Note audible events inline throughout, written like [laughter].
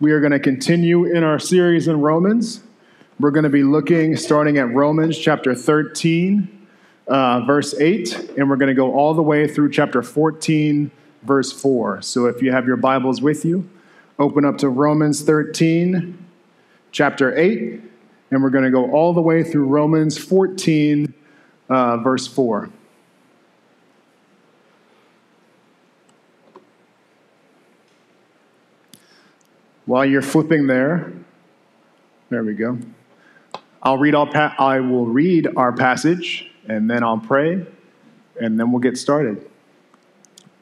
We are going to continue in our series in Romans. We're going to be looking starting at Romans chapter 13, uh, verse 8, and we're going to go all the way through chapter 14, verse 4. So if you have your Bibles with you, open up to Romans 13, chapter 8, and we're going to go all the way through Romans 14, uh, verse 4. While you're flipping there, there we go. I'll read all pa- I will read our passage and then I'll pray and then we'll get started.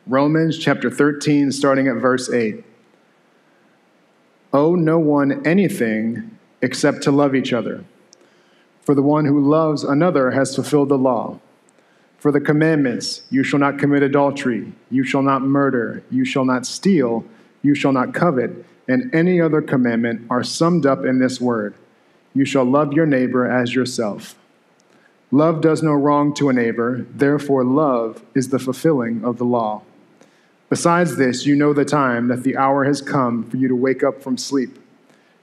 Romans chapter 13 starting at verse 8. Owe no one anything except to love each other. For the one who loves another has fulfilled the law. For the commandments, you shall not commit adultery, you shall not murder, you shall not steal, you shall not covet and any other commandment are summed up in this word You shall love your neighbor as yourself. Love does no wrong to a neighbor, therefore, love is the fulfilling of the law. Besides this, you know the time that the hour has come for you to wake up from sleep.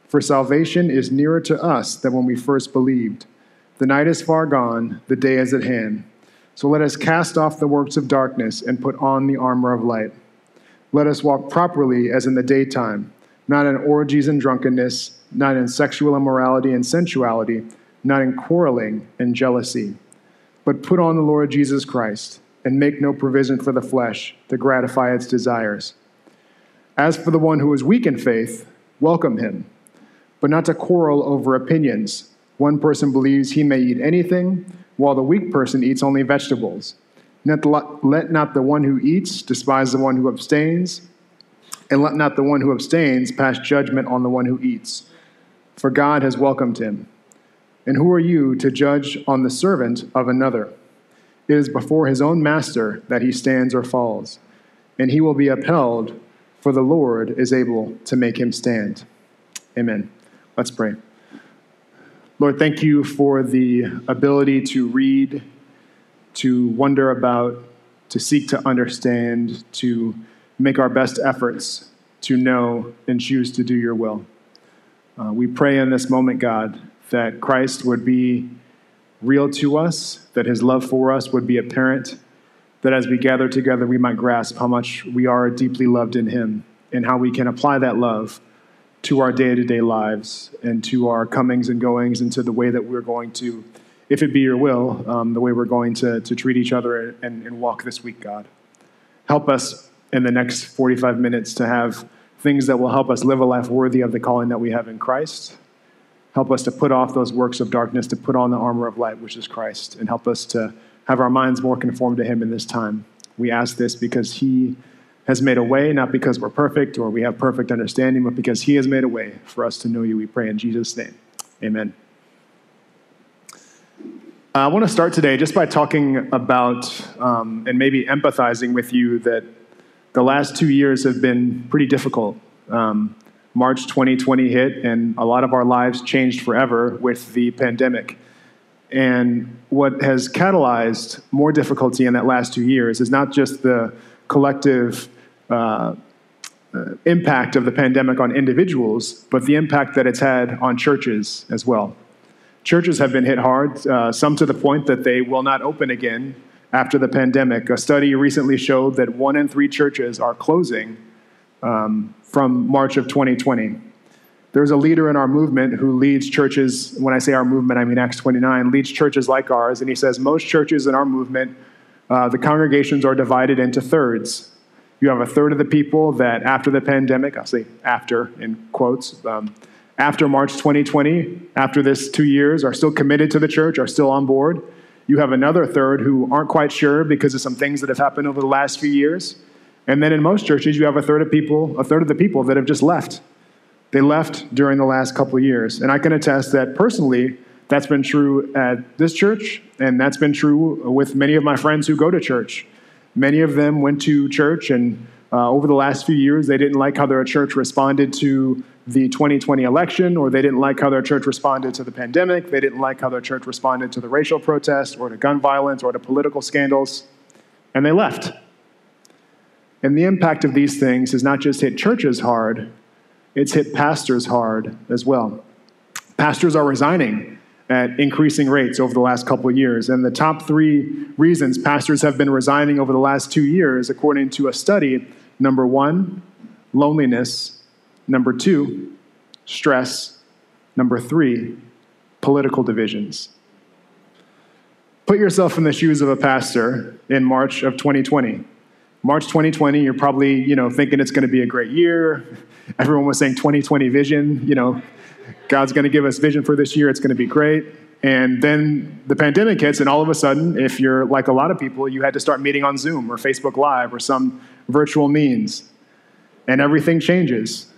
For salvation is nearer to us than when we first believed. The night is far gone, the day is at hand. So let us cast off the works of darkness and put on the armor of light. Let us walk properly as in the daytime not in orgies and drunkenness, not in sexual immorality and sensuality, not in quarreling and jealousy. But put on the Lord Jesus Christ and make no provision for the flesh to gratify its desires. As for the one who is weak in faith, welcome him, but not to quarrel over opinions. One person believes he may eat anything, while the weak person eats only vegetables. Let not the one who eats despise the one who abstains and let not the one who abstains pass judgment on the one who eats, for God has welcomed him. And who are you to judge on the servant of another? It is before his own master that he stands or falls, and he will be upheld, for the Lord is able to make him stand. Amen. Let's pray. Lord, thank you for the ability to read, to wonder about, to seek to understand, to make our best efforts to know and choose to do your will. Uh, we pray in this moment, God, that Christ would be real to us, that his love for us would be apparent, that as we gather together, we might grasp how much we are deeply loved in him and how we can apply that love to our day to day lives and to our comings and goings and to the way that we're going to, if it be your will, um, the way we're going to, to treat each other and, and walk this week, God. Help us in the next 45 minutes to have things that will help us live a life worthy of the calling that we have in Christ. Help us to put off those works of darkness, to put on the armor of light, which is Christ, and help us to have our minds more conformed to Him in this time. We ask this because He has made a way, not because we're perfect or we have perfect understanding, but because He has made a way for us to know You. We pray in Jesus' name. Amen. I want to start today just by talking about um, and maybe empathizing with you that the last two years have been pretty difficult. Um, March 2020 hit, and a lot of our lives changed forever with the pandemic. And what has catalyzed more difficulty in that last two years is not just the collective uh, uh, impact of the pandemic on individuals, but the impact that it's had on churches as well. Churches have been hit hard, uh, some to the point that they will not open again after the pandemic. A study recently showed that one in three churches are closing um, from March of 2020. There's a leader in our movement who leads churches, when I say our movement, I mean Acts 29, leads churches like ours, and he says most churches in our movement, uh, the congregations are divided into thirds. You have a third of the people that after the pandemic, I'll say after in quotes, um, after March 2020, after this two years, are still committed to the church, are still on board. You have another third who aren't quite sure because of some things that have happened over the last few years. And then in most churches, you have a third of people, a third of the people that have just left. They left during the last couple of years. And I can attest that personally, that's been true at this church, and that's been true with many of my friends who go to church. Many of them went to church, and uh, over the last few years, they didn't like how their church responded to the 2020 election, or they didn't like how their church responded to the pandemic, they didn't like how their church responded to the racial protests, or to gun violence, or to political scandals, and they left. And the impact of these things has not just hit churches hard, it's hit pastors hard as well. Pastors are resigning at increasing rates over the last couple of years. And the top three reasons pastors have been resigning over the last two years, according to a study number one, loneliness, number two, stress, number three, political divisions. Put yourself in the shoes of a pastor in March of 2020. March 2020, you're probably, you know, thinking it's going to be a great year. [laughs] Everyone was saying 2020 vision, you know, God's going to give us vision for this year. It's going to be great. And then the pandemic hits, and all of a sudden, if you're like a lot of people, you had to start meeting on Zoom or Facebook Live or some virtual means. And everything changes.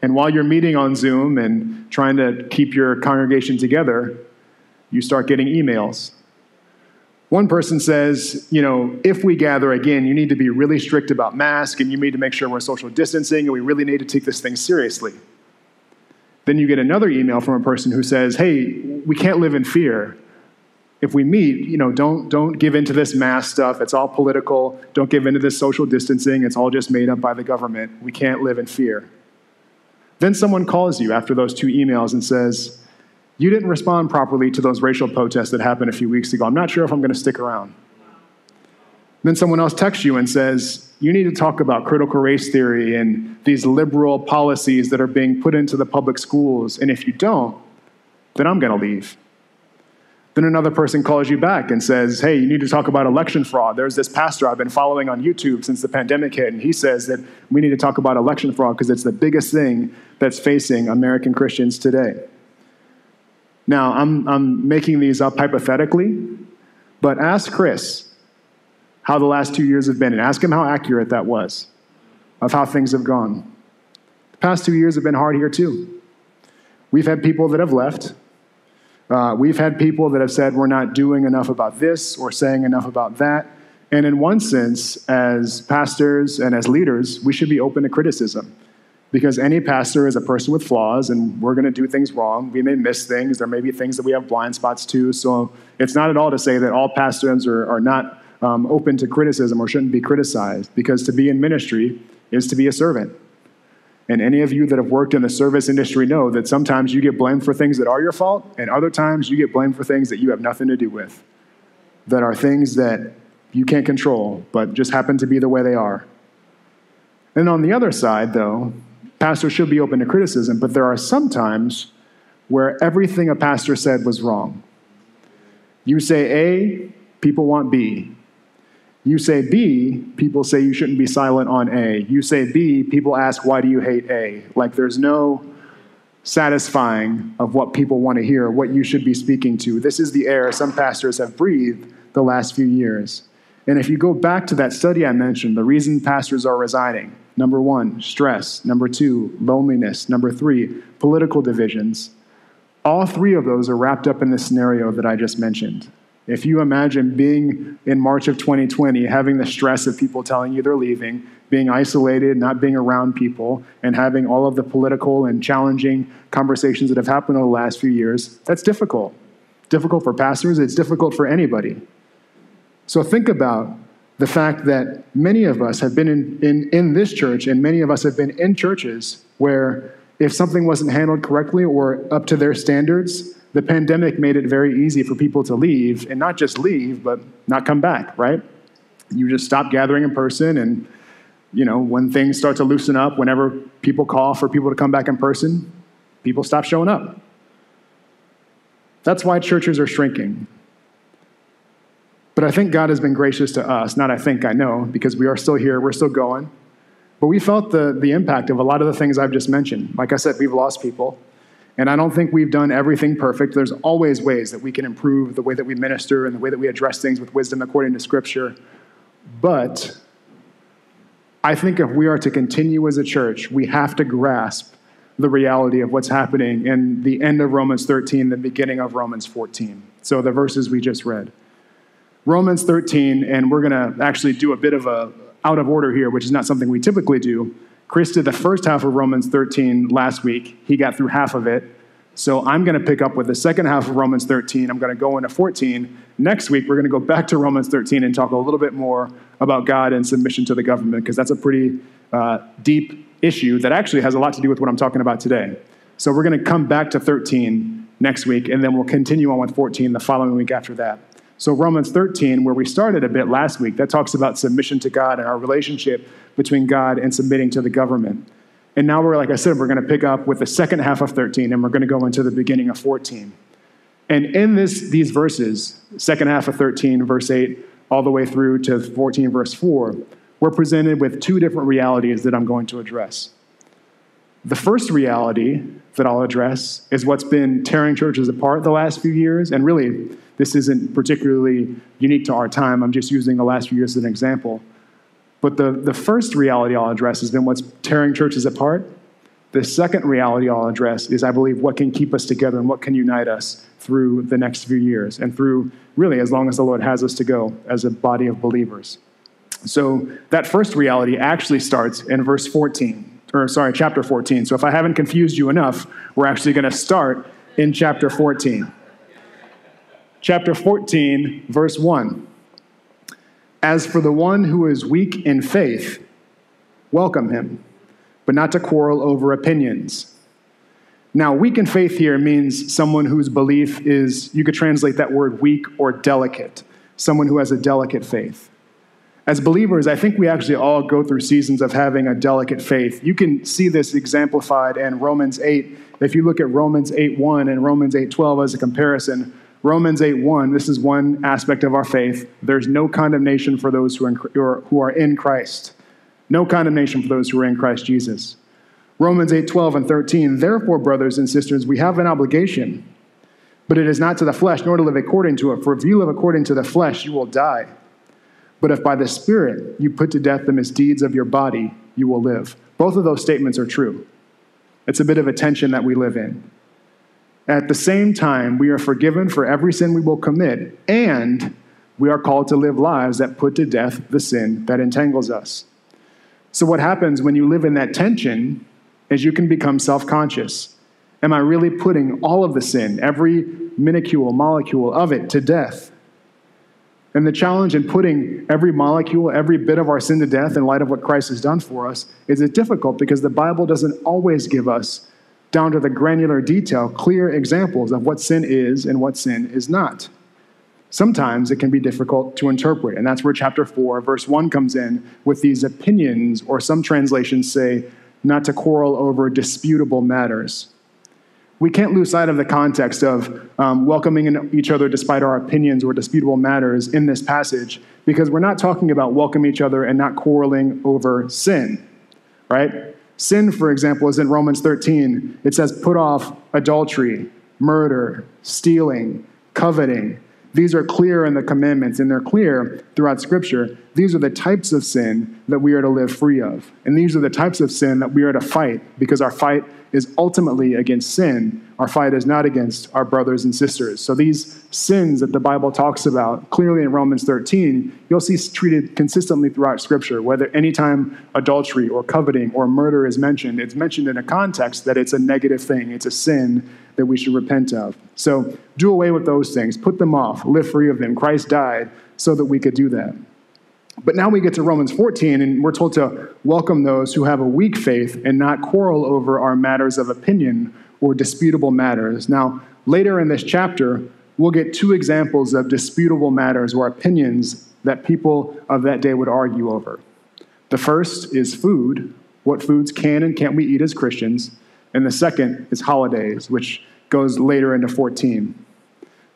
And while you're meeting on Zoom and trying to keep your congregation together, you start getting emails. One person says, you know, if we gather again, you need to be really strict about masks and you need to make sure we're social distancing and we really need to take this thing seriously. Then you get another email from a person who says, hey, we can't live in fear. If we meet, you know, don't, don't give into this mask stuff. It's all political. Don't give into this social distancing. It's all just made up by the government. We can't live in fear. Then someone calls you after those two emails and says, You didn't respond properly to those racial protests that happened a few weeks ago. I'm not sure if I'm going to stick around. Then someone else texts you and says, You need to talk about critical race theory and these liberal policies that are being put into the public schools. And if you don't, then I'm going to leave. Then another person calls you back and says, Hey, you need to talk about election fraud. There's this pastor I've been following on YouTube since the pandemic hit, and he says that we need to talk about election fraud because it's the biggest thing that's facing American Christians today. Now, I'm, I'm making these up hypothetically, but ask Chris how the last two years have been and ask him how accurate that was of how things have gone. The past two years have been hard here, too. We've had people that have left uh, we've had people that have said we're not doing enough about this or saying enough about that. And in one sense, as pastors and as leaders, we should be open to criticism because any pastor is a person with flaws and we're going to do things wrong. We may miss things. There may be things that we have blind spots to. So it's not at all to say that all pastors are, are not um, open to criticism or shouldn't be criticized because to be in ministry is to be a servant. And any of you that have worked in the service industry know that sometimes you get blamed for things that are your fault, and other times you get blamed for things that you have nothing to do with, that are things that you can't control, but just happen to be the way they are. And on the other side, though, pastors should be open to criticism, but there are some times where everything a pastor said was wrong. You say A, people want B. You say B, people say you shouldn't be silent on A. You say B, people ask, why do you hate A? Like there's no satisfying of what people want to hear, what you should be speaking to. This is the air some pastors have breathed the last few years. And if you go back to that study I mentioned, the reason pastors are resigning number one, stress. Number two, loneliness. Number three, political divisions. All three of those are wrapped up in the scenario that I just mentioned. If you imagine being in March of 2020, having the stress of people telling you they're leaving, being isolated, not being around people, and having all of the political and challenging conversations that have happened over the last few years, that's difficult. Difficult for pastors, it's difficult for anybody. So think about the fact that many of us have been in, in, in this church, and many of us have been in churches where if something wasn't handled correctly or up to their standards, the pandemic made it very easy for people to leave, and not just leave, but not come back, right? You just stop gathering in person, and you know, when things start to loosen up, whenever people call for people to come back in person, people stop showing up. That's why churches are shrinking. But I think God has been gracious to us. Not I think, I know, because we are still here, we're still going. But we felt the, the impact of a lot of the things I've just mentioned. Like I said, we've lost people. And I don't think we've done everything perfect. There's always ways that we can improve the way that we minister and the way that we address things with wisdom according to Scripture. But I think if we are to continue as a church, we have to grasp the reality of what's happening in the end of Romans 13, the beginning of Romans 14. So the verses we just read. Romans 13, and we're going to actually do a bit of a out of order here, which is not something we typically do. Chris did the first half of Romans 13 last week. He got through half of it. So I'm going to pick up with the second half of Romans 13. I'm going to go into 14. Next week, we're going to go back to Romans 13 and talk a little bit more about God and submission to the government, because that's a pretty uh, deep issue that actually has a lot to do with what I'm talking about today. So we're going to come back to 13 next week, and then we'll continue on with 14 the following week after that. So, Romans 13, where we started a bit last week, that talks about submission to God and our relationship between God and submitting to the government. And now we're, like I said, we're going to pick up with the second half of 13, and we're going to go into the beginning of 14. And in this, these verses, second half of 13, verse 8, all the way through to 14, verse 4, we're presented with two different realities that I'm going to address. The first reality that I'll address is what's been tearing churches apart the last few years. And really, this isn't particularly unique to our time. I'm just using the last few years as an example. But the, the first reality I'll address has been what's tearing churches apart. The second reality I'll address is, I believe, what can keep us together and what can unite us through the next few years and through really as long as the Lord has us to go as a body of believers. So that first reality actually starts in verse 14, or sorry, chapter 14. So if I haven't confused you enough, we're actually going to start in chapter 14. Chapter 14, verse 1. As for the one who is weak in faith, welcome him, but not to quarrel over opinions. Now, weak in faith here means someone whose belief is, you could translate that word weak or delicate, someone who has a delicate faith. As believers, I think we actually all go through seasons of having a delicate faith. You can see this exemplified in Romans 8. If you look at Romans 8:1 and Romans 8:12 as a comparison, Romans 8 1, this is one aspect of our faith. There's no condemnation for those who are, in, who are in Christ. No condemnation for those who are in Christ Jesus. Romans 8:12 and 13, therefore, brothers and sisters, we have an obligation, but it is not to the flesh, nor to live according to it. For if you live according to the flesh, you will die. But if by the Spirit you put to death the misdeeds of your body, you will live. Both of those statements are true. It's a bit of a tension that we live in. At the same time, we are forgiven for every sin we will commit, and we are called to live lives that put to death the sin that entangles us. So, what happens when you live in that tension is you can become self conscious. Am I really putting all of the sin, every minuscule molecule of it, to death? And the challenge in putting every molecule, every bit of our sin to death in light of what Christ has done for us is it difficult because the Bible doesn't always give us down to the granular detail, clear examples of what sin is and what sin is not. Sometimes it can be difficult to interpret, and that's where chapter 4, verse 1 comes in with these opinions, or some translations say, not to quarrel over disputable matters. We can't lose sight of the context of um, welcoming each other despite our opinions or disputable matters in this passage, because we're not talking about welcome each other and not quarreling over sin, right? Sin, for example, is in Romans 13. It says, put off adultery, murder, stealing, coveting. These are clear in the commandments, and they're clear throughout Scripture. These are the types of sin that we are to live free of. And these are the types of sin that we are to fight because our fight is ultimately against sin. Our fight is not against our brothers and sisters. So these sins that the Bible talks about, clearly in Romans 13, you'll see treated consistently throughout Scripture. Whether anytime adultery or coveting or murder is mentioned, it's mentioned in a context that it's a negative thing, it's a sin that we should repent of. So do away with those things, put them off, live free of them. Christ died so that we could do that. But now we get to Romans 14, and we're told to welcome those who have a weak faith and not quarrel over our matters of opinion or disputable matters. Now, later in this chapter, we'll get two examples of disputable matters or opinions that people of that day would argue over. The first is food, what foods can and can't we eat as Christians, and the second is holidays, which goes later into 14.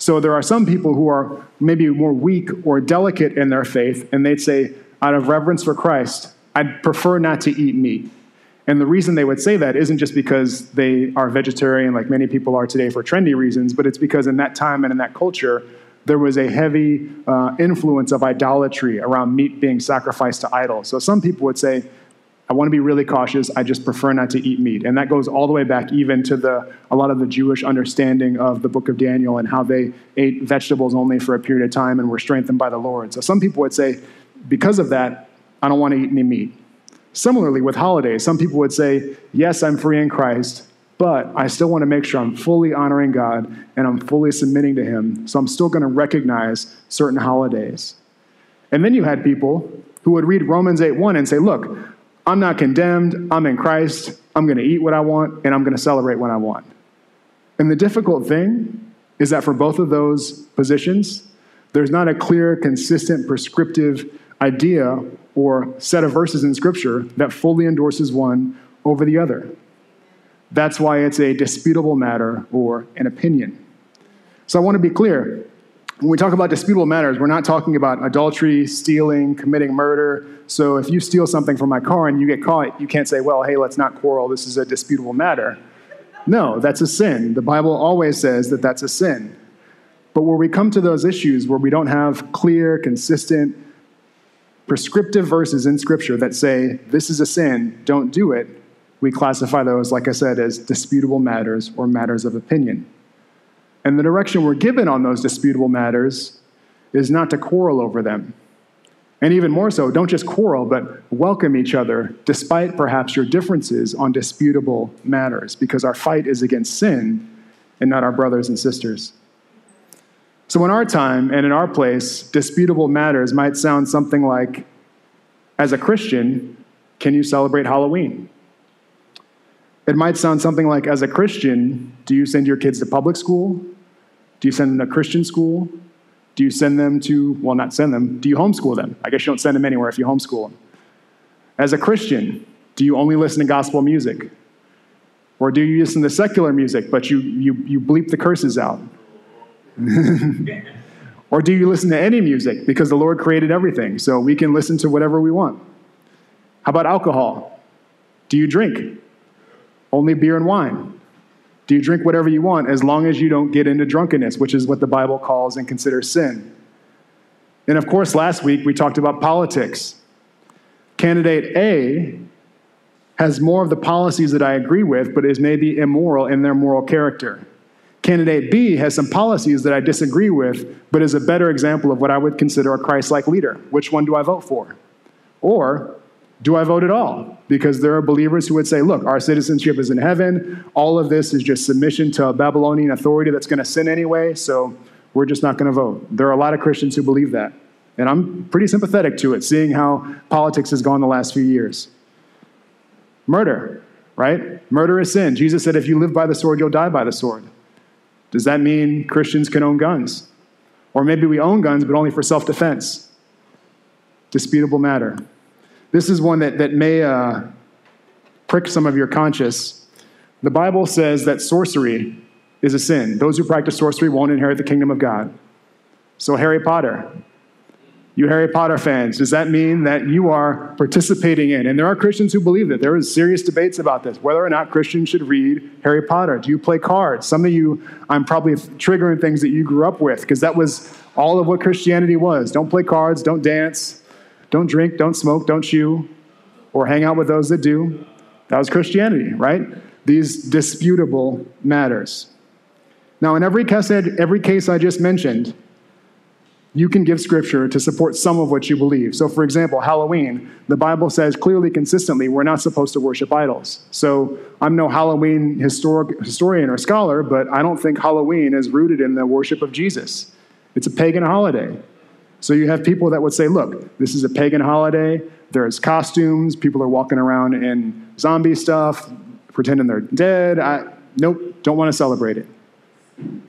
So there are some people who are maybe more weak or delicate in their faith, and they'd say, out of reverence for Christ, I'd prefer not to eat meat. And the reason they would say that isn't just because they are vegetarian, like many people are today for trendy reasons, but it's because in that time and in that culture, there was a heavy uh, influence of idolatry around meat being sacrificed to idols. So some people would say, I want to be really cautious. I just prefer not to eat meat. And that goes all the way back even to the, a lot of the Jewish understanding of the book of Daniel and how they ate vegetables only for a period of time and were strengthened by the Lord. So some people would say, because of that, I don't want to eat any meat. Similarly, with holidays, some people would say, yes, I'm free in Christ, but I still want to make sure I'm fully honoring God and I'm fully submitting to Him. So I'm still going to recognize certain holidays. And then you had people who would read Romans 8 1 and say, look, I'm not condemned. I'm in Christ. I'm going to eat what I want and I'm going to celebrate when I want. And the difficult thing is that for both of those positions, there's not a clear, consistent, prescriptive idea or set of verses in Scripture that fully endorses one over the other. That's why it's a disputable matter or an opinion. So I want to be clear. When we talk about disputable matters, we're not talking about adultery, stealing, committing murder. So if you steal something from my car and you get caught, you can't say, well, hey, let's not quarrel. This is a disputable matter. No, that's a sin. The Bible always says that that's a sin. But where we come to those issues where we don't have clear, consistent, prescriptive verses in Scripture that say, this is a sin, don't do it, we classify those, like I said, as disputable matters or matters of opinion. And the direction we're given on those disputable matters is not to quarrel over them. And even more so, don't just quarrel, but welcome each other despite perhaps your differences on disputable matters, because our fight is against sin and not our brothers and sisters. So, in our time and in our place, disputable matters might sound something like As a Christian, can you celebrate Halloween? It might sound something like As a Christian, do you send your kids to public school? Do you send them to Christian school? Do you send them to, well, not send them, do you homeschool them? I guess you don't send them anywhere if you homeschool them. As a Christian, do you only listen to gospel music? Or do you listen to secular music, but you, you, you bleep the curses out? [laughs] or do you listen to any music? Because the Lord created everything, so we can listen to whatever we want. How about alcohol? Do you drink? Only beer and wine. Do you drink whatever you want as long as you don't get into drunkenness, which is what the Bible calls and considers sin? And of course, last week we talked about politics. Candidate A has more of the policies that I agree with, but is maybe immoral in their moral character. Candidate B has some policies that I disagree with, but is a better example of what I would consider a Christ like leader. Which one do I vote for? Or do I vote at all? Because there are believers who would say, look, our citizenship is in heaven. All of this is just submission to a Babylonian authority that's going to sin anyway, so we're just not going to vote. There are a lot of Christians who believe that. And I'm pretty sympathetic to it, seeing how politics has gone the last few years. Murder, right? Murder is sin. Jesus said, if you live by the sword, you'll die by the sword. Does that mean Christians can own guns? Or maybe we own guns, but only for self defense? Disputable matter. This is one that, that may uh, prick some of your conscience. The Bible says that sorcery is a sin. Those who practice sorcery won't inherit the kingdom of God. So, Harry Potter, you Harry Potter fans, does that mean that you are participating in? And there are Christians who believe that. There is serious debates about this, whether or not Christians should read Harry Potter. Do you play cards? Some of you, I'm probably triggering things that you grew up with, because that was all of what Christianity was. Don't play cards, don't dance, don't drink, don't smoke, don't chew, or hang out with those that do. That was Christianity, right? These disputable matters. Now, in every case, every case I just mentioned, you can give scripture to support some of what you believe. So, for example, Halloween, the Bible says clearly, consistently, we're not supposed to worship idols. So, I'm no Halloween historic, historian or scholar, but I don't think Halloween is rooted in the worship of Jesus. It's a pagan holiday. So, you have people that would say, look, this is a pagan holiday. There's costumes. People are walking around in zombie stuff, pretending they're dead. I, nope, don't want to celebrate it.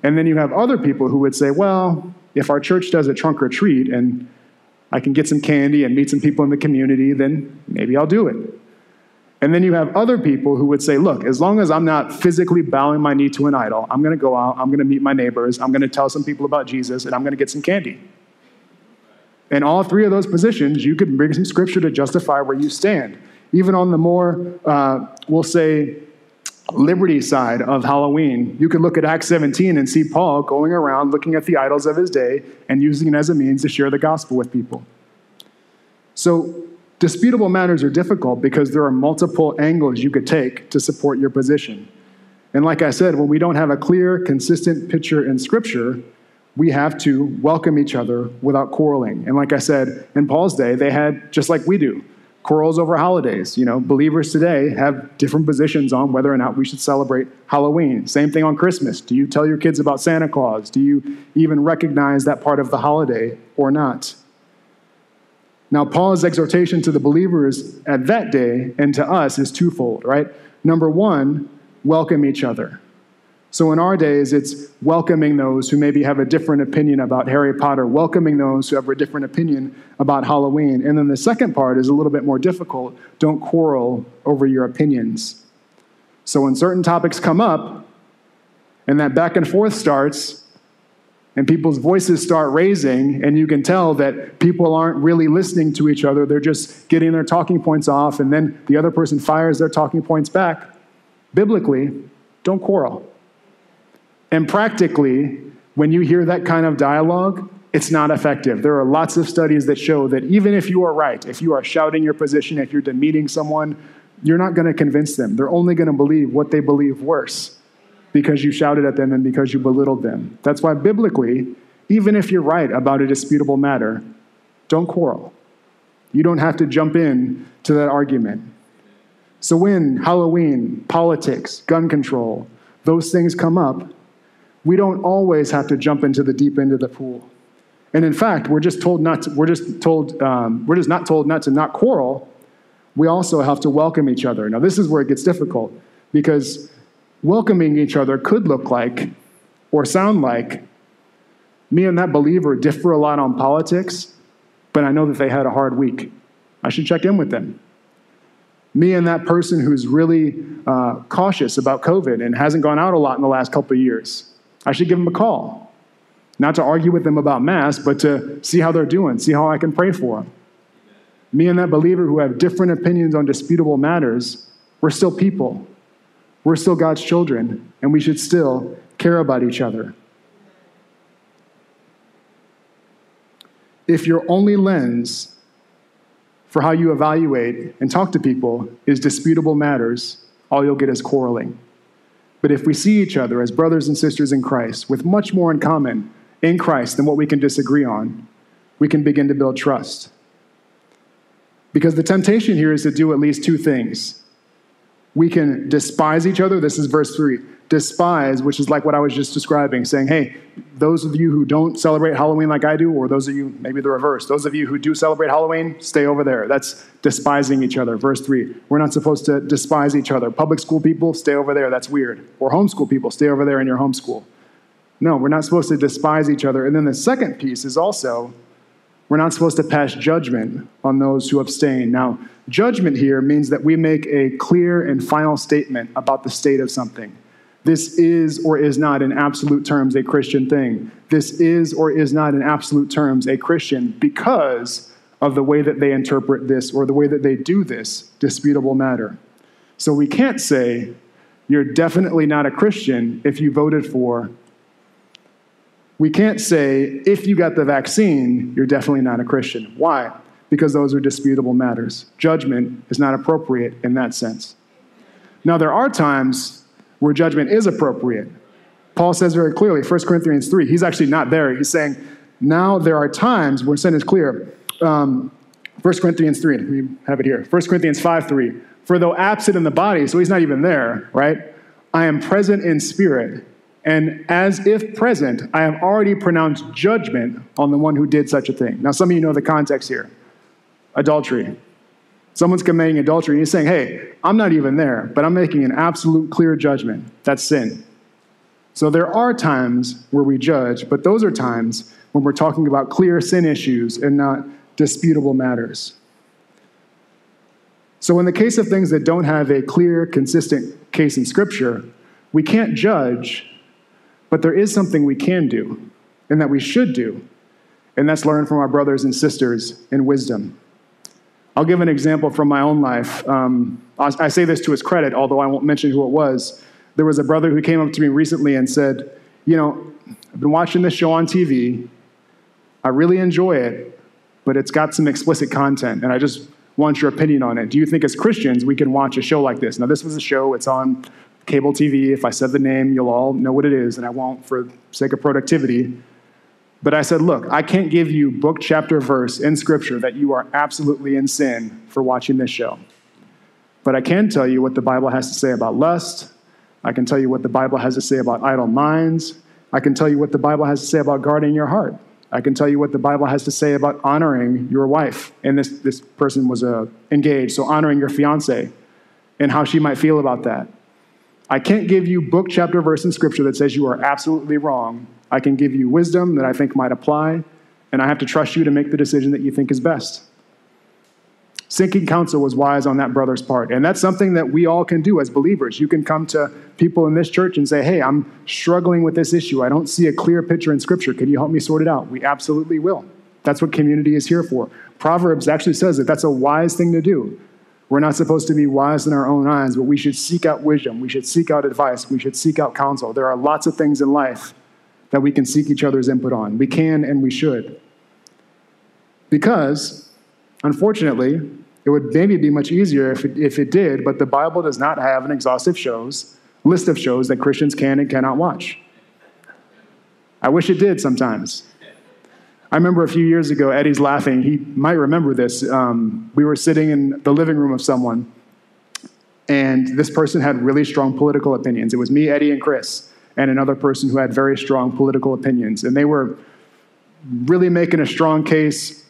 And then you have other people who would say, well, if our church does a trunk or treat and I can get some candy and meet some people in the community, then maybe I'll do it. And then you have other people who would say, look, as long as I'm not physically bowing my knee to an idol, I'm going to go out, I'm going to meet my neighbors, I'm going to tell some people about Jesus, and I'm going to get some candy. In all three of those positions, you could bring some scripture to justify where you stand. Even on the more, uh, we'll say, liberty side of Halloween, you could look at Acts 17 and see Paul going around looking at the idols of his day and using it as a means to share the gospel with people. So, disputable matters are difficult because there are multiple angles you could take to support your position. And like I said, when we don't have a clear, consistent picture in Scripture, we have to welcome each other without quarreling. And like I said, in Paul's day, they had, just like we do, quarrels over holidays. You know, believers today have different positions on whether or not we should celebrate Halloween. Same thing on Christmas. Do you tell your kids about Santa Claus? Do you even recognize that part of the holiday or not? Now, Paul's exhortation to the believers at that day and to us is twofold, right? Number one, welcome each other. So in our days, it's welcoming those who maybe have a different opinion about Harry Potter, welcoming those who have a different opinion about Halloween. And then the second part is a little bit more difficult. Don't quarrel over your opinions. So when certain topics come up and that back and forth starts, and people's voices start raising, and you can tell that people aren't really listening to each other. They're just getting their talking points off, and then the other person fires their talking points back. Biblically, don't quarrel. And practically, when you hear that kind of dialogue, it's not effective. There are lots of studies that show that even if you are right, if you are shouting your position, if you're demeaning someone, you're not going to convince them. They're only going to believe what they believe worse because you shouted at them and because you belittled them. That's why biblically, even if you're right about a disputable matter, don't quarrel. You don't have to jump in to that argument. So when Halloween, politics, gun control, those things come up, we don't always have to jump into the deep end of the pool. And in fact, we're just told not to, we're just told, um, we're just not told not to not quarrel. We also have to welcome each other. Now, this is where it gets difficult because welcoming each other could look like or sound like me and that believer differ a lot on politics, but I know that they had a hard week. I should check in with them. Me and that person who's really uh, cautious about COVID and hasn't gone out a lot in the last couple of years. I should give them a call. Not to argue with them about Mass, but to see how they're doing, see how I can pray for them. Me and that believer who have different opinions on disputable matters, we're still people. We're still God's children, and we should still care about each other. If your only lens for how you evaluate and talk to people is disputable matters, all you'll get is quarreling. But if we see each other as brothers and sisters in Christ with much more in common in Christ than what we can disagree on, we can begin to build trust. Because the temptation here is to do at least two things. We can despise each other. This is verse 3 despise, which is like what I was just describing, saying, hey, those of you who don't celebrate Halloween like I do, or those of you, maybe the reverse, those of you who do celebrate Halloween, stay over there. That's despising each other. Verse 3. We're not supposed to despise each other. Public school people, stay over there. That's weird. Or homeschool people, stay over there in your homeschool. No, we're not supposed to despise each other. And then the second piece is also we're not supposed to pass judgment on those who abstain. Now, judgment here means that we make a clear and final statement about the state of something. This is or is not, in absolute terms, a Christian thing. This is or is not, in absolute terms, a Christian because of the way that they interpret this or the way that they do this disputable matter. So we can't say, you're definitely not a Christian if you voted for. We can't say, if you got the vaccine, you're definitely not a Christian. Why? Because those are disputable matters. Judgment is not appropriate in that sense. Now, there are times where judgment is appropriate. Paul says very clearly, 1 Corinthians 3, he's actually not there. He's saying, now there are times where sin is clear. Um, 1 Corinthians 3, let me have it here. 1 Corinthians 5 3. For though absent in the body, so he's not even there, right? I am present in spirit, and as if present, I have already pronounced judgment on the one who did such a thing. Now, some of you know the context here adultery. Someone's committing adultery and he's saying, Hey, I'm not even there, but I'm making an absolute clear judgment. That's sin. So there are times where we judge, but those are times when we're talking about clear sin issues and not disputable matters. So, in the case of things that don't have a clear, consistent case in Scripture, we can't judge, but there is something we can do and that we should do, and that's learn from our brothers and sisters in wisdom. I'll give an example from my own life. Um, I say this to his credit, although I won't mention who it was. There was a brother who came up to me recently and said, You know, I've been watching this show on TV. I really enjoy it, but it's got some explicit content, and I just want your opinion on it. Do you think as Christians we can watch a show like this? Now, this was a show, it's on cable TV. If I said the name, you'll all know what it is, and I won't for sake of productivity. But I said, look, I can't give you book, chapter, verse in Scripture that you are absolutely in sin for watching this show. But I can tell you what the Bible has to say about lust. I can tell you what the Bible has to say about idle minds. I can tell you what the Bible has to say about guarding your heart. I can tell you what the Bible has to say about honoring your wife. And this, this person was uh, engaged, so honoring your fiance and how she might feel about that. I can't give you book, chapter, verse in scripture that says you are absolutely wrong. I can give you wisdom that I think might apply, and I have to trust you to make the decision that you think is best. Seeking counsel was wise on that brother's part. And that's something that we all can do as believers. You can come to people in this church and say, Hey, I'm struggling with this issue. I don't see a clear picture in Scripture. Can you help me sort it out? We absolutely will. That's what community is here for. Proverbs actually says that that's a wise thing to do. We're not supposed to be wise in our own eyes, but we should seek out wisdom. We should seek out advice. We should seek out counsel. There are lots of things in life that we can seek each other's input on. We can and we should. Because, unfortunately, it would maybe be much easier if it, if it did, but the Bible does not have an exhaustive shows list of shows that Christians can and cannot watch. I wish it did sometimes. I remember a few years ago, Eddie's laughing. He might remember this. Um, we were sitting in the living room of someone, and this person had really strong political opinions. It was me, Eddie, and Chris, and another person who had very strong political opinions. And they were really making a strong case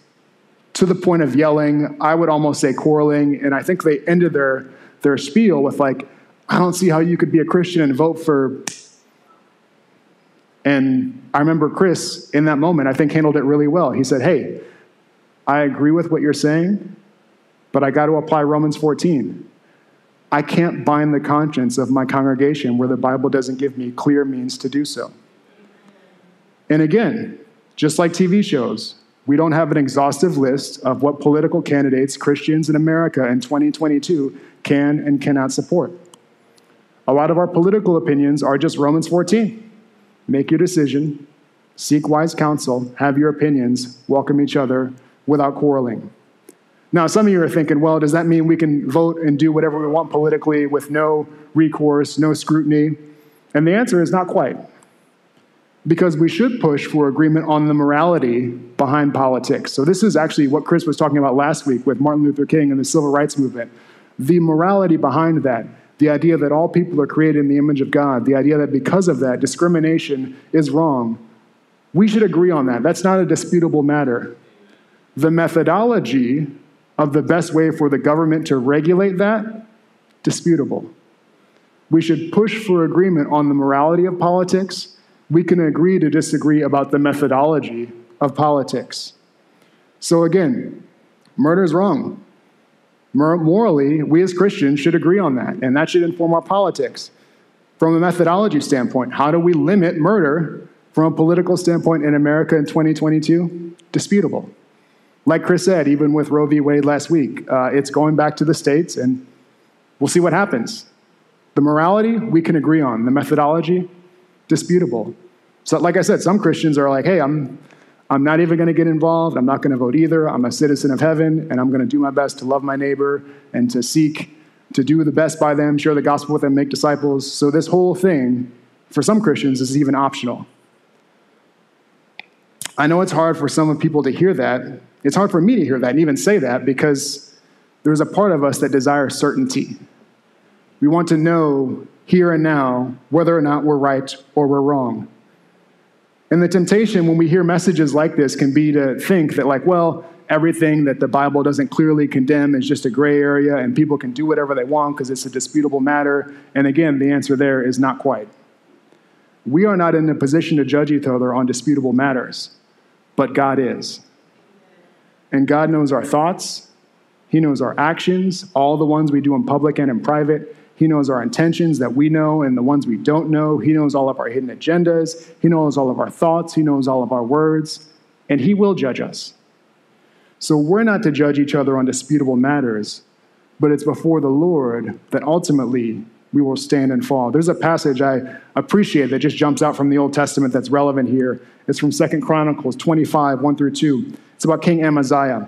to the point of yelling. I would almost say quarreling. And I think they ended their, their spiel with, like, I don't see how you could be a Christian and vote for. And I remember Chris in that moment, I think, handled it really well. He said, Hey, I agree with what you're saying, but I got to apply Romans 14. I can't bind the conscience of my congregation where the Bible doesn't give me clear means to do so. And again, just like TV shows, we don't have an exhaustive list of what political candidates Christians in America in 2022 can and cannot support. A lot of our political opinions are just Romans 14. Make your decision, seek wise counsel, have your opinions, welcome each other without quarreling. Now, some of you are thinking, well, does that mean we can vote and do whatever we want politically with no recourse, no scrutiny? And the answer is not quite because we should push for agreement on the morality behind politics. So, this is actually what Chris was talking about last week with Martin Luther King and the civil rights movement. The morality behind that, the idea that all people are created in the image of God, the idea that because of that, discrimination is wrong. We should agree on that. That's not a disputable matter. The methodology of the best way for the government to regulate that, disputable. We should push for agreement on the morality of politics we can agree to disagree about the methodology of politics. So, again, murder is wrong. Morally, we as Christians should agree on that, and that should inform our politics. From a methodology standpoint, how do we limit murder from a political standpoint in America in 2022? Disputable. Like Chris said, even with Roe v. Wade last week, uh, it's going back to the states, and we'll see what happens. The morality, we can agree on. The methodology, disputable. So, like I said, some Christians are like, hey, I'm, I'm not even going to get involved. I'm not going to vote either. I'm a citizen of heaven, and I'm going to do my best to love my neighbor and to seek to do the best by them, share the gospel with them, make disciples. So, this whole thing, for some Christians, is even optional. I know it's hard for some people to hear that. It's hard for me to hear that and even say that because there's a part of us that desires certainty. We want to know here and now whether or not we're right or we're wrong. And the temptation when we hear messages like this can be to think that, like, well, everything that the Bible doesn't clearly condemn is just a gray area and people can do whatever they want because it's a disputable matter. And again, the answer there is not quite. We are not in a position to judge each other on disputable matters, but God is. And God knows our thoughts, He knows our actions, all the ones we do in public and in private. He knows our intentions that we know and the ones we don't know. He knows all of our hidden agendas. He knows all of our thoughts. He knows all of our words. And He will judge us. So we're not to judge each other on disputable matters, but it's before the Lord that ultimately we will stand and fall. There's a passage I appreciate that just jumps out from the Old Testament that's relevant here. It's from Second Chronicles 25, 1 through 2. It's about King Amaziah.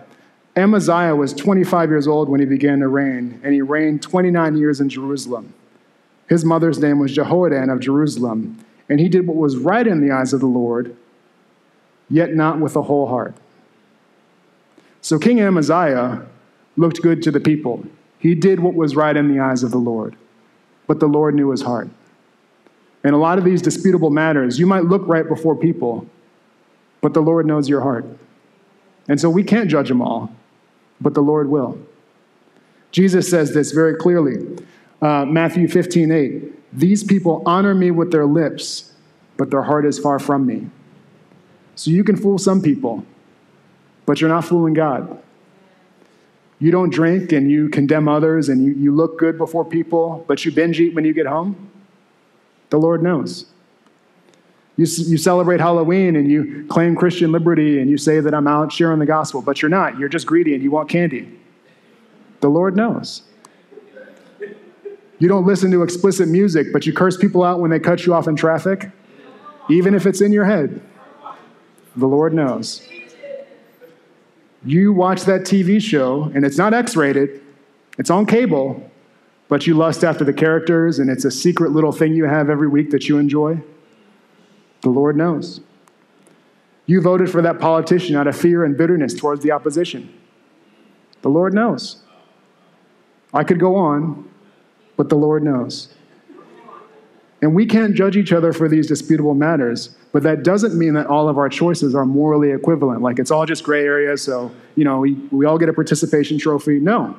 Amaziah was 25 years old when he began to reign, and he reigned 29 years in Jerusalem. His mother's name was Jehoaddan of Jerusalem, and he did what was right in the eyes of the Lord, yet not with a whole heart. So King Amaziah looked good to the people. He did what was right in the eyes of the Lord, but the Lord knew his heart. In a lot of these disputable matters, you might look right before people, but the Lord knows your heart. And so we can't judge them all, but the Lord will. Jesus says this very clearly. Uh, Matthew 15, 8. These people honor me with their lips, but their heart is far from me. So you can fool some people, but you're not fooling God. You don't drink and you condemn others and you, you look good before people, but you binge eat when you get home. The Lord knows. You, you celebrate Halloween and you claim Christian liberty and you say that I'm out sharing the gospel, but you're not. You're just greedy and you want candy. The Lord knows. You don't listen to explicit music, but you curse people out when they cut you off in traffic, even if it's in your head. The Lord knows. You watch that TV show, and it's not X rated, it's on cable, but you lust after the characters, and it's a secret little thing you have every week that you enjoy. The Lord knows. You voted for that politician out of fear and bitterness towards the opposition. The Lord knows. I could go on, but the Lord knows. And we can't judge each other for these disputable matters, but that doesn't mean that all of our choices are morally equivalent. Like it's all just gray areas, so, you know, we, we all get a participation trophy. No.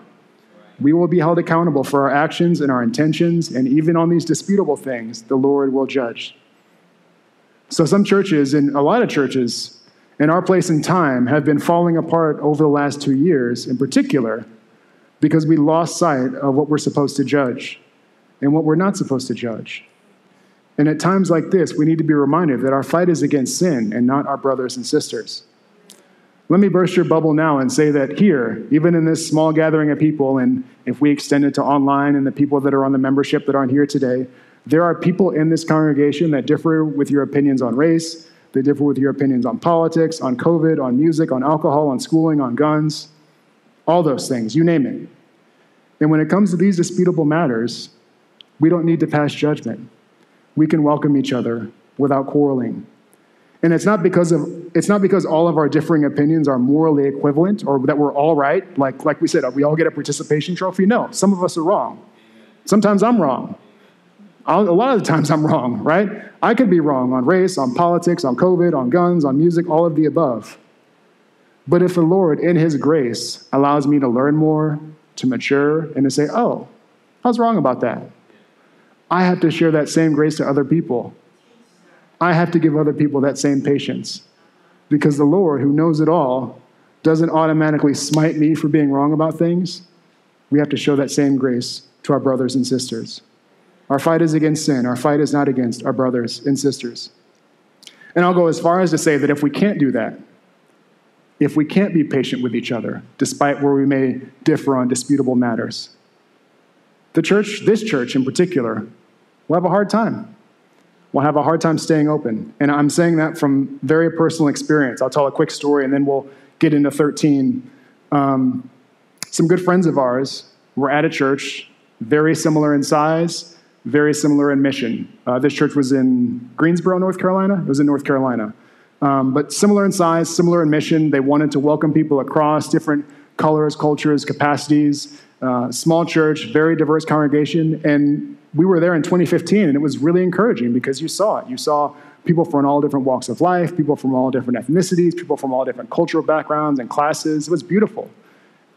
We will be held accountable for our actions and our intentions, and even on these disputable things, the Lord will judge. So, some churches, and a lot of churches in our place and time, have been falling apart over the last two years in particular because we lost sight of what we're supposed to judge and what we're not supposed to judge. And at times like this, we need to be reminded that our fight is against sin and not our brothers and sisters. Let me burst your bubble now and say that here, even in this small gathering of people, and if we extend it to online and the people that are on the membership that aren't here today, there are people in this congregation that differ with your opinions on race, they differ with your opinions on politics, on COVID, on music, on alcohol, on schooling, on guns all those things, you name it. And when it comes to these disputable matters, we don't need to pass judgment. We can welcome each other without quarreling. And it's not because of it's not because all of our differing opinions are morally equivalent or that we're all right. Like like we said, we all get a participation trophy. No, some of us are wrong. Sometimes I'm wrong. I'll, a lot of the times I'm wrong, right? I could be wrong on race, on politics, on COVID, on guns, on music, all of the above. But if the Lord, in His grace, allows me to learn more, to mature, and to say, oh, I was wrong about that, I have to share that same grace to other people. I have to give other people that same patience. Because the Lord, who knows it all, doesn't automatically smite me for being wrong about things. We have to show that same grace to our brothers and sisters. Our fight is against sin, our fight is not against our brothers and sisters. And I'll go as far as to say that if we can't do that, if we can't be patient with each other, despite where we may differ on disputable matters. The church, this church in particular, will have a hard time. We'll have a hard time staying open. And I'm saying that from very personal experience. I'll tell a quick story and then we'll get into 13. Um, some good friends of ours were at a church, very similar in size, very similar in mission. Uh, this church was in Greensboro, North Carolina. It was in North Carolina. Um, but similar in size, similar in mission. They wanted to welcome people across different colors, cultures, capacities. Uh, small church, very diverse congregation. And we were there in 2015, and it was really encouraging because you saw it. You saw people from all different walks of life, people from all different ethnicities, people from all different cultural backgrounds and classes. It was beautiful.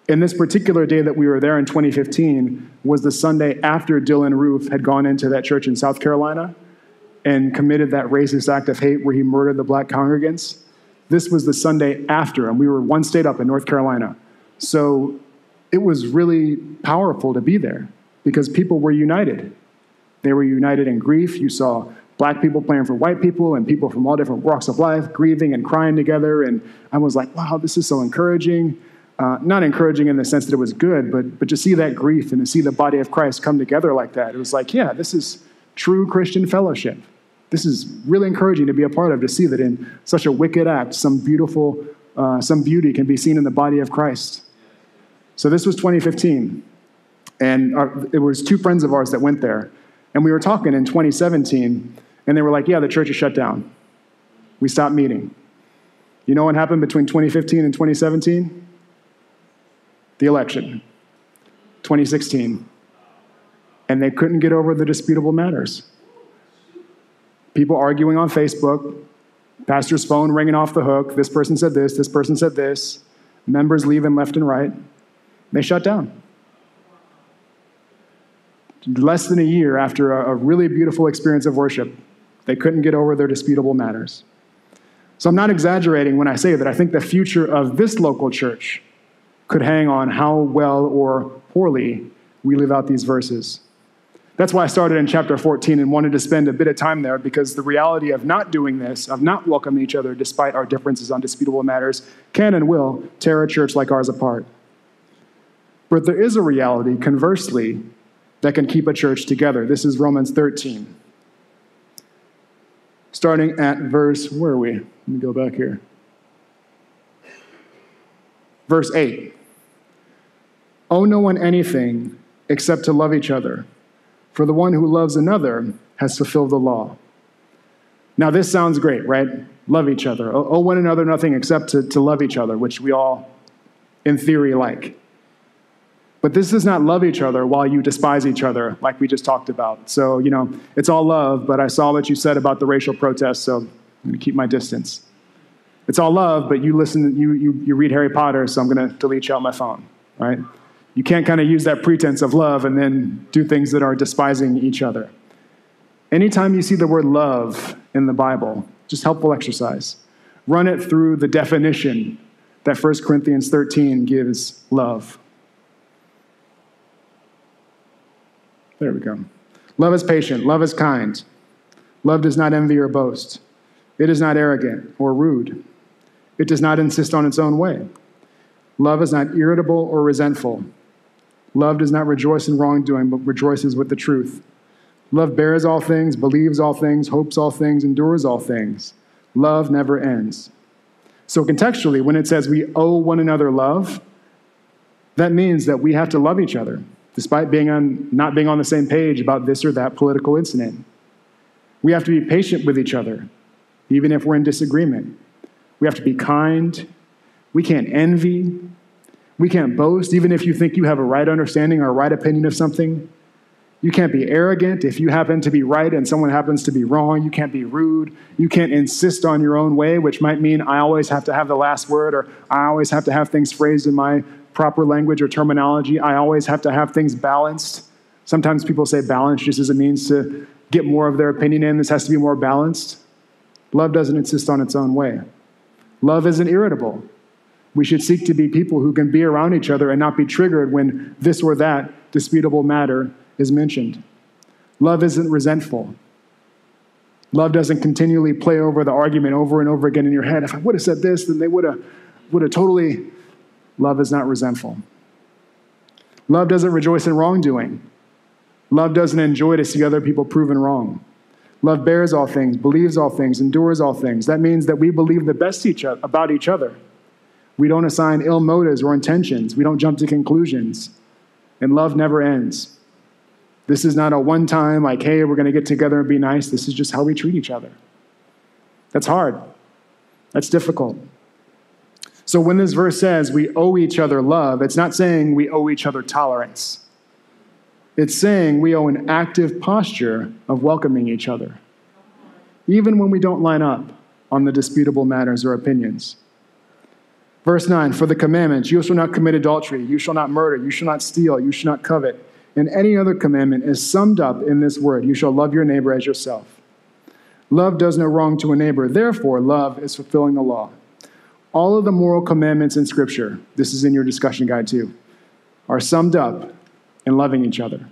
And this particular day that we were there in 2015 was the Sunday after Dylann Roof had gone into that church in South Carolina and committed that racist act of hate where he murdered the black congregants. This was the Sunday after, and we were one state up in North Carolina. So it was really powerful to be there because people were united. They were united in grief. You saw black people praying for white people and people from all different walks of life grieving and crying together. And I was like, wow, this is so encouraging. Uh, not encouraging in the sense that it was good, but, but to see that grief and to see the body of Christ come together like that, it was like, yeah, this is, true Christian fellowship. This is really encouraging to be a part of, to see that in such a wicked act, some beautiful, uh, some beauty can be seen in the body of Christ. So this was 2015, and our, it was two friends of ours that went there, and we were talking in 2017, and they were like, "Yeah, the church is shut down. We stopped meeting." You know what happened between 2015 and 2017? The election. 2016 and they couldn't get over the disputable matters. People arguing on Facebook, Pastor's phone ringing off the hook. This person said this, this person said this. Members leaving left and right. They shut down. Less than a year after a, a really beautiful experience of worship, they couldn't get over their disputable matters. So I'm not exaggerating when I say that I think the future of this local church could hang on how well or poorly we live out these verses. That's why I started in chapter 14 and wanted to spend a bit of time there because the reality of not doing this, of not welcoming each other despite our differences on disputable matters, can and will tear a church like ours apart. But there is a reality, conversely, that can keep a church together. This is Romans 13. Starting at verse, where are we? Let me go back here. Verse 8. Owe no one anything except to love each other, for the one who loves another has fulfilled the law. Now, this sounds great, right? Love each other. Owe one another nothing except to, to love each other, which we all, in theory, like. But this does not love each other while you despise each other, like we just talked about. So, you know, it's all love, but I saw what you said about the racial protests, so I'm going to keep my distance. It's all love, but you listen, you, you, you read Harry Potter, so I'm going to delete you out my phone, right? You can't kind of use that pretense of love and then do things that are despising each other. Anytime you see the word love in the Bible, just helpful exercise. Run it through the definition that 1 Corinthians 13 gives love. There we go. Love is patient. Love is kind. Love does not envy or boast. It is not arrogant or rude. It does not insist on its own way. Love is not irritable or resentful. Love does not rejoice in wrongdoing, but rejoices with the truth. Love bears all things, believes all things, hopes all things, endures all things. Love never ends. So, contextually, when it says we owe one another love, that means that we have to love each other despite being on, not being on the same page about this or that political incident. We have to be patient with each other, even if we're in disagreement. We have to be kind. We can't envy. We can't boast, even if you think you have a right understanding or a right opinion of something. You can't be arrogant if you happen to be right and someone happens to be wrong. You can't be rude. You can't insist on your own way, which might mean I always have to have the last word or I always have to have things phrased in my proper language or terminology. I always have to have things balanced. Sometimes people say balance just as a means to get more of their opinion in. This has to be more balanced. Love doesn't insist on its own way. Love isn't irritable. We should seek to be people who can be around each other and not be triggered when this or that disputable matter is mentioned. Love isn't resentful. Love doesn't continually play over the argument over and over again in your head. If I would have said this, then they would have would have totally Love is not resentful. Love doesn't rejoice in wrongdoing. Love doesn't enjoy to see other people proven wrong. Love bears all things, believes all things, endures all things. That means that we believe the best each about each other. We don't assign ill motives or intentions. We don't jump to conclusions. And love never ends. This is not a one time, like, hey, we're going to get together and be nice. This is just how we treat each other. That's hard. That's difficult. So when this verse says we owe each other love, it's not saying we owe each other tolerance. It's saying we owe an active posture of welcoming each other, even when we don't line up on the disputable matters or opinions. Verse 9 For the commandments, you shall not commit adultery, you shall not murder, you shall not steal, you shall not covet, and any other commandment is summed up in this word you shall love your neighbor as yourself. Love does no wrong to a neighbor, therefore, love is fulfilling the law. All of the moral commandments in Scripture, this is in your discussion guide too, are summed up in loving each other.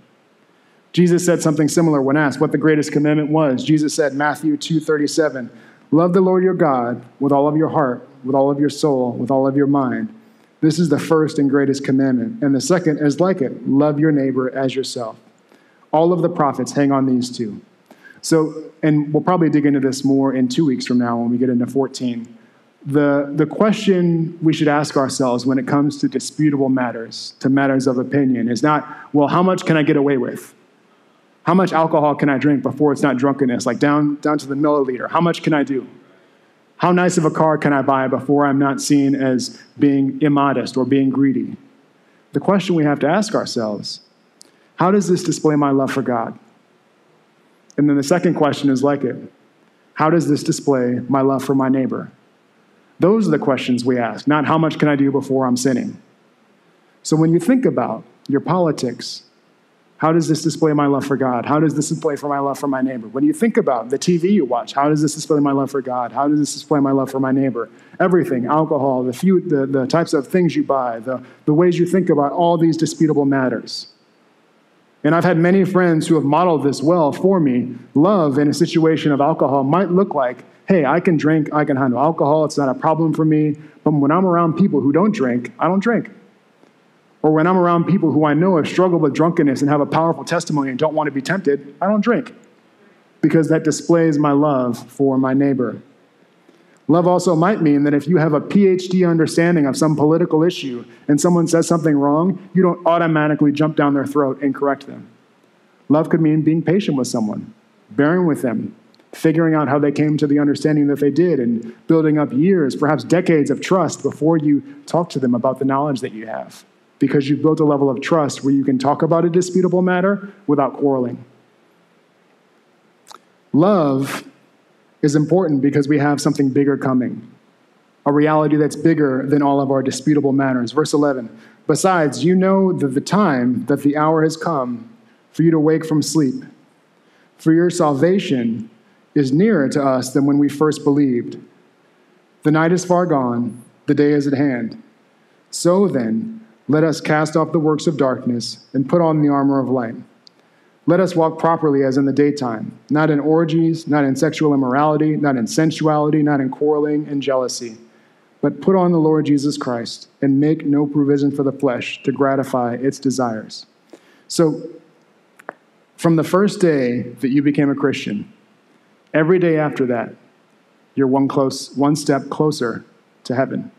Jesus said something similar when asked what the greatest commandment was. Jesus said, Matthew 2:37, "Love the Lord your God with all of your heart, with all of your soul, with all of your mind." This is the first and greatest commandment. And the second is like it, love your neighbor as yourself. All of the prophets hang on these two. So, and we'll probably dig into this more in 2 weeks from now when we get into 14 the, the question we should ask ourselves when it comes to disputable matters, to matters of opinion, is not, well, how much can I get away with? How much alcohol can I drink before it's not drunkenness? Like down, down to the milliliter. How much can I do? How nice of a car can I buy before I'm not seen as being immodest or being greedy? The question we have to ask ourselves how does this display my love for God? And then the second question is like it How does this display my love for my neighbor? Those are the questions we ask, not how much can I do before I'm sinning. So when you think about your politics, how does this display my love for God? How does this display for my love for my neighbor? When you think about the TV you watch, how does this display my love for God? How does this display my love for my neighbor? Everything, alcohol, the, few, the, the types of things you buy, the, the ways you think about all these disputable matters. And I've had many friends who have modeled this well for me. Love in a situation of alcohol might look like, hey, I can drink, I can handle alcohol, it's not a problem for me. But when I'm around people who don't drink, I don't drink. Or when I'm around people who I know have struggled with drunkenness and have a powerful testimony and don't want to be tempted, I don't drink because that displays my love for my neighbor. Love also might mean that if you have a PhD understanding of some political issue and someone says something wrong, you don't automatically jump down their throat and correct them. Love could mean being patient with someone, bearing with them, figuring out how they came to the understanding that they did, and building up years, perhaps decades of trust before you talk to them about the knowledge that you have because you've built a level of trust where you can talk about a disputable matter without quarreling. Love is important because we have something bigger coming, a reality that's bigger than all of our disputable matters. Verse 11 Besides, you know that the time, that the hour has come for you to wake from sleep. For your salvation is nearer to us than when we first believed. The night is far gone, the day is at hand. So then, let us cast off the works of darkness and put on the armor of light. Let us walk properly as in the daytime, not in orgies, not in sexual immorality, not in sensuality, not in quarreling and jealousy, but put on the Lord Jesus Christ and make no provision for the flesh to gratify its desires. So, from the first day that you became a Christian, every day after that, you're one, close, one step closer to heaven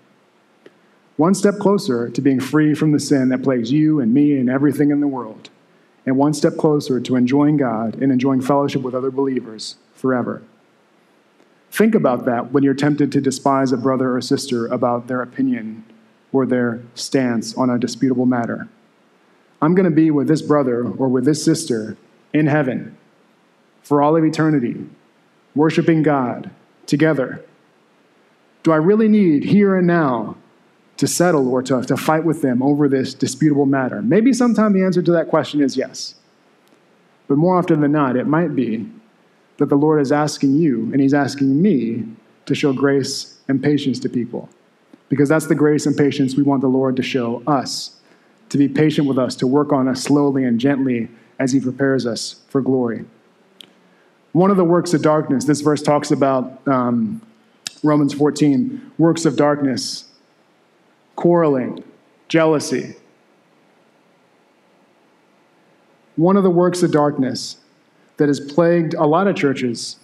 one step closer to being free from the sin that plagues you and me and everything in the world, and one step closer to enjoying God and enjoying fellowship with other believers forever. Think about that when you're tempted to despise a brother or sister about their opinion or their stance on a disputable matter. I'm going to be with this brother or with this sister in heaven for all of eternity, worshiping God together. Do I really need here and now to settle or to, to fight with them over this disputable matter? Maybe sometime the answer to that question is yes. But more often than not, it might be that the Lord is asking you and He's asking me to show grace and patience to people. Because that's the grace and patience we want the Lord to show us, to be patient with us, to work on us slowly and gently as He prepares us for glory. One of the works of darkness, this verse talks about um, Romans 14, works of darkness quarreling, jealousy. One of the works of darkness that has plagued a lot of churches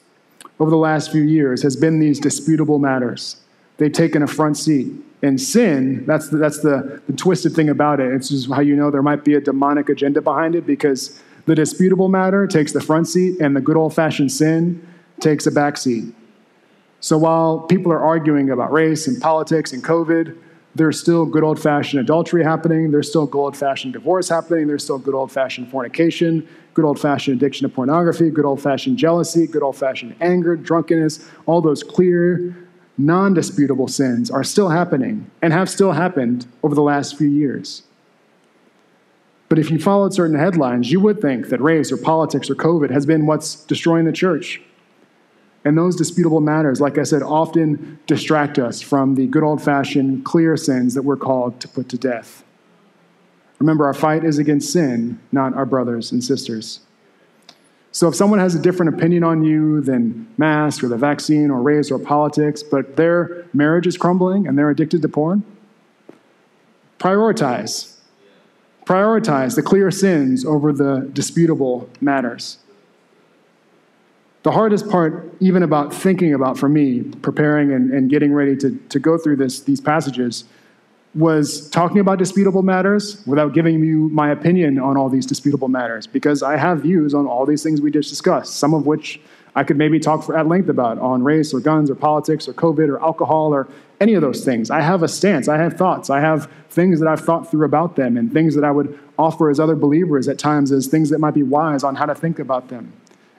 over the last few years has been these disputable matters. They've taken a front seat. And sin, that's the, that's the, the twisted thing about it. It's just how you know there might be a demonic agenda behind it because the disputable matter takes the front seat and the good old fashioned sin takes a back seat. So while people are arguing about race and politics and COVID, there's still good old fashioned adultery happening. There's still good old fashioned divorce happening. There's still good old fashioned fornication, good old fashioned addiction to pornography, good old fashioned jealousy, good old fashioned anger, drunkenness. All those clear, non disputable sins are still happening and have still happened over the last few years. But if you followed certain headlines, you would think that race or politics or COVID has been what's destroying the church. And those disputable matters, like I said, often distract us from the good old fashioned clear sins that we're called to put to death. Remember, our fight is against sin, not our brothers and sisters. So if someone has a different opinion on you than masks or the vaccine or race or politics, but their marriage is crumbling and they're addicted to porn, prioritize. Prioritize the clear sins over the disputable matters. The hardest part, even about thinking about for me, preparing and, and getting ready to, to go through this, these passages, was talking about disputable matters without giving you my opinion on all these disputable matters, because I have views on all these things we just discussed, some of which I could maybe talk for, at length about on race or guns or politics or COVID or alcohol or any of those things. I have a stance, I have thoughts, I have things that I've thought through about them and things that I would offer as other believers at times as things that might be wise on how to think about them.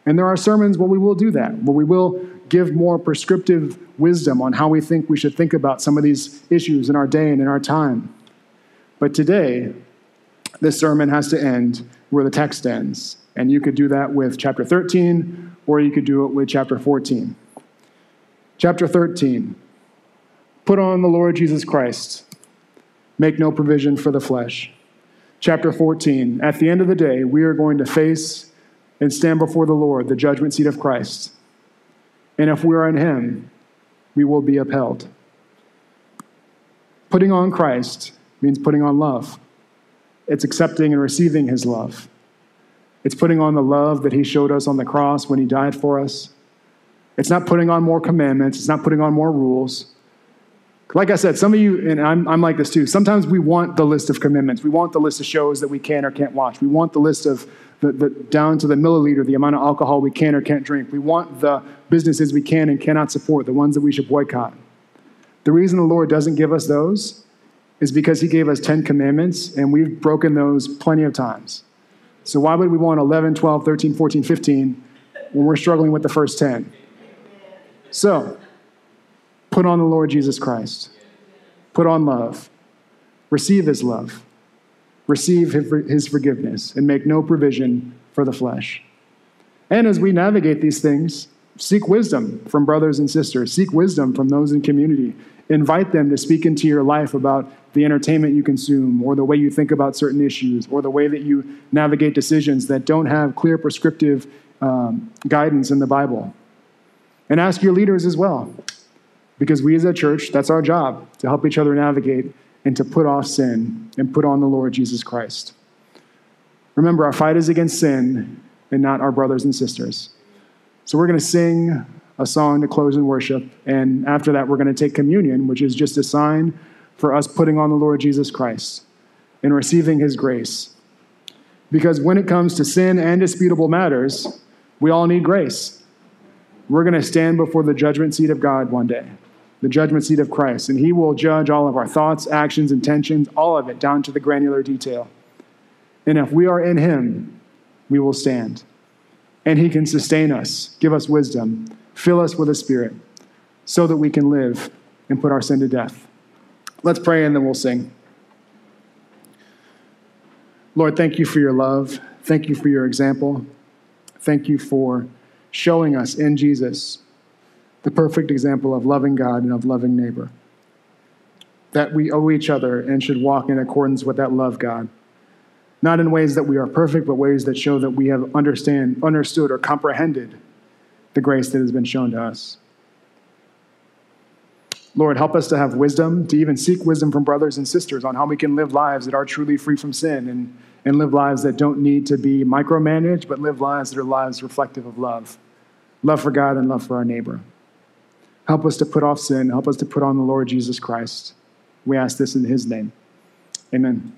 And there are sermons where we will do that, where we will give more prescriptive wisdom on how we think we should think about some of these issues in our day and in our time. But today, this sermon has to end where the text ends. And you could do that with chapter 13, or you could do it with chapter 14. Chapter 13 Put on the Lord Jesus Christ, make no provision for the flesh. Chapter 14 At the end of the day, we are going to face and stand before the Lord, the judgment seat of Christ. And if we are in Him, we will be upheld. Putting on Christ means putting on love. It's accepting and receiving His love. It's putting on the love that He showed us on the cross when He died for us. It's not putting on more commandments. It's not putting on more rules. Like I said, some of you, and I'm, I'm like this too, sometimes we want the list of commitments. We want the list of shows that we can or can't watch. We want the list of the, the, down to the milliliter, the amount of alcohol we can or can't drink. We want the businesses we can and cannot support, the ones that we should boycott. The reason the Lord doesn't give us those is because He gave us 10 commandments and we've broken those plenty of times. So why would we want 11, 12, 13, 14, 15 when we're struggling with the first 10? So, put on the Lord Jesus Christ. Put on love. Receive His love receive his forgiveness, and make no provision for the flesh. And as we navigate these things, seek wisdom from brothers and sisters, seek wisdom from those in community. Invite them to speak into your life about the entertainment you consume, or the way you think about certain issues, or the way that you navigate decisions that don't have clear prescriptive um, guidance in the Bible. And ask your leaders as well, because we as a church, that's our job to help each other navigate and to put off sin and put on the Lord Jesus Christ. Remember, our fight is against sin and not our brothers and sisters. So we're going to sing a song to close in worship. And after that, we're going to take communion, which is just a sign for us putting on the Lord Jesus Christ and receiving his grace. Because when it comes to sin and disputable matters, we all need grace. We're going to stand before the judgment seat of God one day the judgment seat of Christ, and He will judge all of our thoughts, actions, intentions, all of it down to the granular detail. And if we are in Him, we will stand. And He can sustain us, give us wisdom, fill us with a Spirit, so that we can live and put our sin to death. Let's pray and then we'll sing. Lord, thank you for your love. Thank you for your example. Thank you for showing us in Jesus the perfect example of loving God and of loving neighbor. That we owe each other and should walk in accordance with that love, God. Not in ways that we are perfect, but ways that show that we have understand, understood or comprehended the grace that has been shown to us. Lord, help us to have wisdom, to even seek wisdom from brothers and sisters on how we can live lives that are truly free from sin and, and live lives that don't need to be micromanaged, but live lives that are lives reflective of love love for God and love for our neighbor. Help us to put off sin. Help us to put on the Lord Jesus Christ. We ask this in his name. Amen.